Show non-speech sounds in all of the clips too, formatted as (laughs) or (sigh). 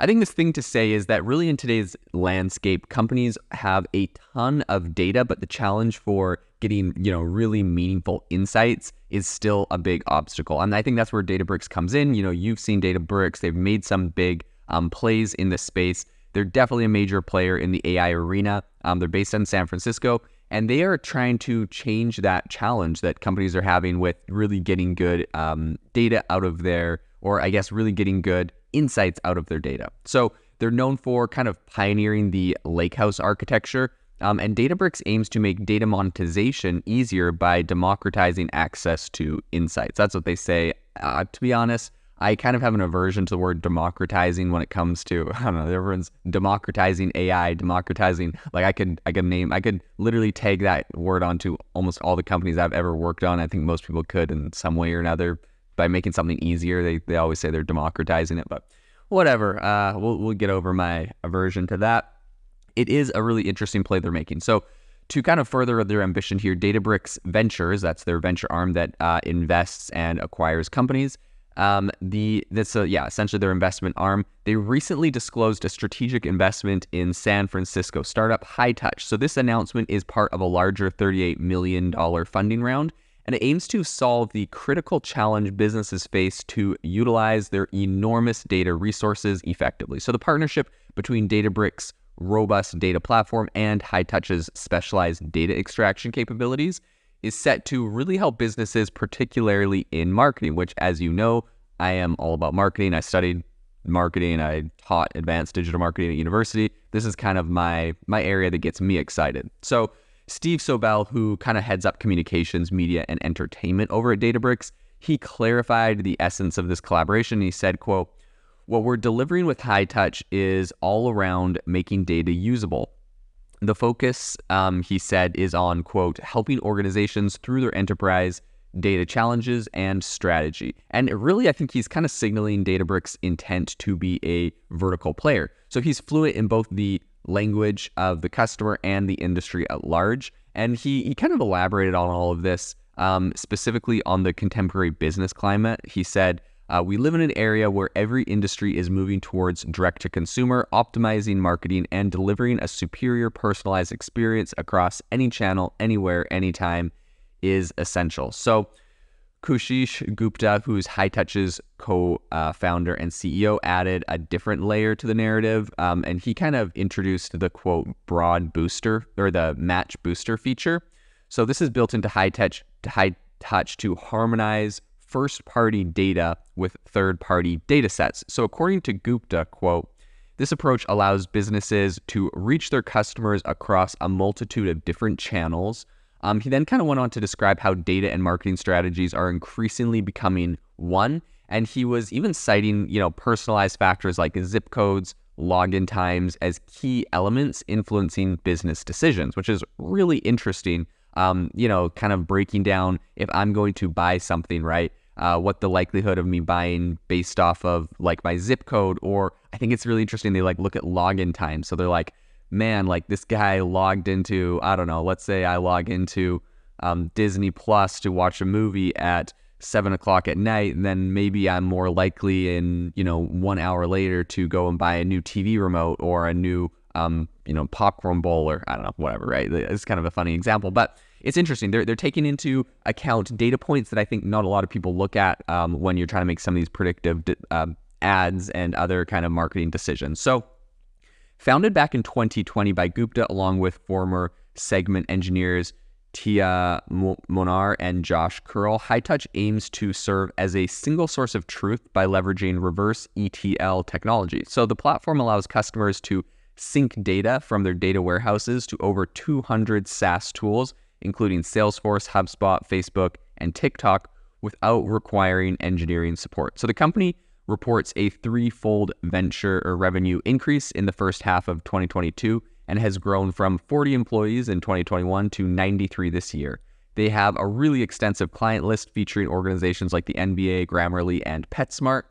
I think this thing to say is that really in today's landscape, companies have a ton of data, but the challenge for getting, you know, really meaningful insights is still a big obstacle. And I think that's where Databricks comes in. You know, you've seen Databricks, they've made some big um, plays in this space. They're definitely a major player in the AI arena. Um, they're based in San Francisco, and they are trying to change that challenge that companies are having with really getting good um, data out of their, or I guess really getting good insights out of their data. So they're known for kind of pioneering the lakehouse architecture. Um, and Databricks aims to make data monetization easier by democratizing access to insights. That's what they say. Uh, to be honest, I kind of have an aversion to the word democratizing when it comes to (laughs) I don't know. Everyone's democratizing AI, democratizing. Like I could I could name I could literally tag that word onto almost all the companies I've ever worked on. I think most people could in some way or another by making something easier. They they always say they're democratizing it, but whatever. Uh, we'll we'll get over my aversion to that. It is a really interesting play they're making. So to kind of further their ambition here, Databricks Ventures, that's their venture arm that uh, invests and acquires companies. Um, the this uh, yeah essentially their investment arm. They recently disclosed a strategic investment in San Francisco startup Hightouch. So this announcement is part of a larger 38 million dollar funding round and it aims to solve the critical challenge businesses face to utilize their enormous data resources effectively. So, the partnership between Databricks' robust data platform and Hightouch's specialized data extraction capabilities is set to really help businesses, particularly in marketing, which, as you know, I am all about marketing. I studied marketing. I taught advanced digital marketing at university. This is kind of my my area that gets me excited. So Steve Sobel, who kind of heads up communications, media, and entertainment over at Databricks, he clarified the essence of this collaboration. He said, quote, what we're delivering with Hightouch is all around making data usable. The focus, um, he said, is on, quote, helping organizations through their enterprise data challenges and strategy. And really, I think he's kind of signaling Databricks' intent to be a vertical player. So he's fluent in both the language of the customer and the industry at large. And he, he kind of elaborated on all of this, um, specifically on the contemporary business climate. He said, uh, We live in an area where every industry is moving towards direct to consumer, optimizing marketing, and delivering a superior personalized experience across any channel, anywhere, anytime is essential. So, Kashish Gupta, who's Hightouch's co-founder and CEO, added a different layer to the narrative, um, and he kind of introduced the quote broad booster or the match booster feature. So this is built into Hightouch to high touch to harmonize first-party data with third-party data sets. So according to Gupta, quote, this approach allows businesses to reach their customers across a multitude of different channels um, he then kind of went on to describe how data and marketing strategies are increasingly becoming one. And he was even citing, you know, personalized factors like zip codes, login times as key elements influencing business decisions, which is really interesting. Um, you know, kind of breaking down if I'm going to buy something, right? Uh, what the likelihood of me buying based off of like my zip code, or I think it's really interesting. They like look at login time. So they're like, man, like this guy logged into, I don't know, let's say I log into um, Disney Plus to watch a movie at seven o'clock at night, and then maybe I'm more likely in, you know, one hour later to go and buy a new TV remote or a new, um, you know, popcorn bowl or I don't know, whatever, right? It's kind of a funny example, but it's interesting. They're, they're taking into account data points that I think not a lot of people look at um, when you're trying to make some of these predictive um, ads and other kind of marketing decisions. So, Founded back in 2020 by Gupta along with former segment engineers Tejas Manohar and Josh Curl, Hightouch aims to serve as a single source of truth by leveraging reverse ETL technology. So the platform allows customers to sync data from their data warehouses to over 200 SaaS tools, including Salesforce, HubSpot, Facebook, and TikTok, without requiring engineering support. So the company reports a threefold venture or revenue increase in the first half of 2022 and has grown from 40 employees in 2021 to 93 this year. They have a really extensive client list featuring organizations like the NBA, Grammarly, and PetSmart.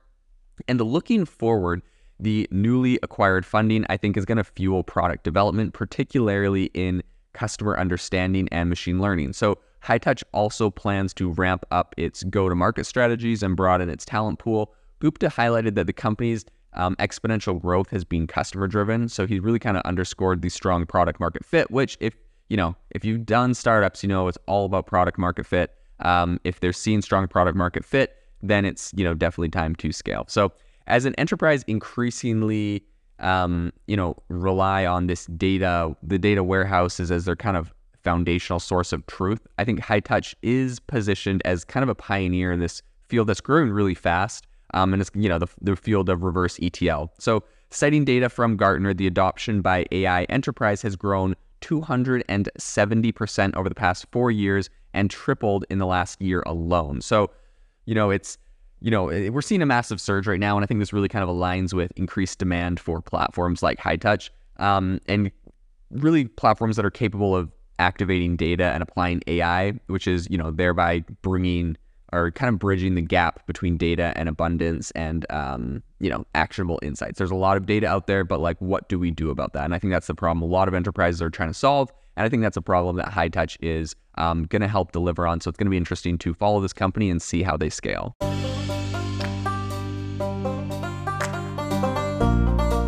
And looking forward, the newly acquired funding, I think, is going to fuel product development, particularly in customer understanding and machine learning. So, Hightouch also plans to ramp up its go to market strategies and broaden its talent pool Gupta highlighted that the company's um, exponential growth has been customer driven. So he really kind of underscored the strong product market fit, which if you know, if you've done startups, you know it's all about product market fit. Um, if they're seeing strong product market fit, then it's you know definitely time to scale. So as an enterprise increasingly um, you know rely on this data, the data warehouses as their kind of foundational source of truth. I think Hightouch is positioned as kind of a pioneer in this field that's growing really fast. Um, and it's you know the, the field of reverse ETL. So citing data from Gartner, the adoption by AI enterprise has grown 270% over the past four years and tripled in the last year alone. So, you know, it's, you know, we're seeing a massive surge right now. And I think this really kind of aligns with increased demand for platforms like Hightouch um, and really platforms that are capable of activating data and applying AI, which is, you know, thereby bringing are kind of bridging the gap between data and abundance and um, you know actionable insights. There's a lot of data out there, but like, what do we do about that? And I think that's the problem a lot of enterprises are trying to solve. And I think that's a problem that Hightouch is um, going to help deliver on. So it's going to be interesting to follow this company and see how they scale.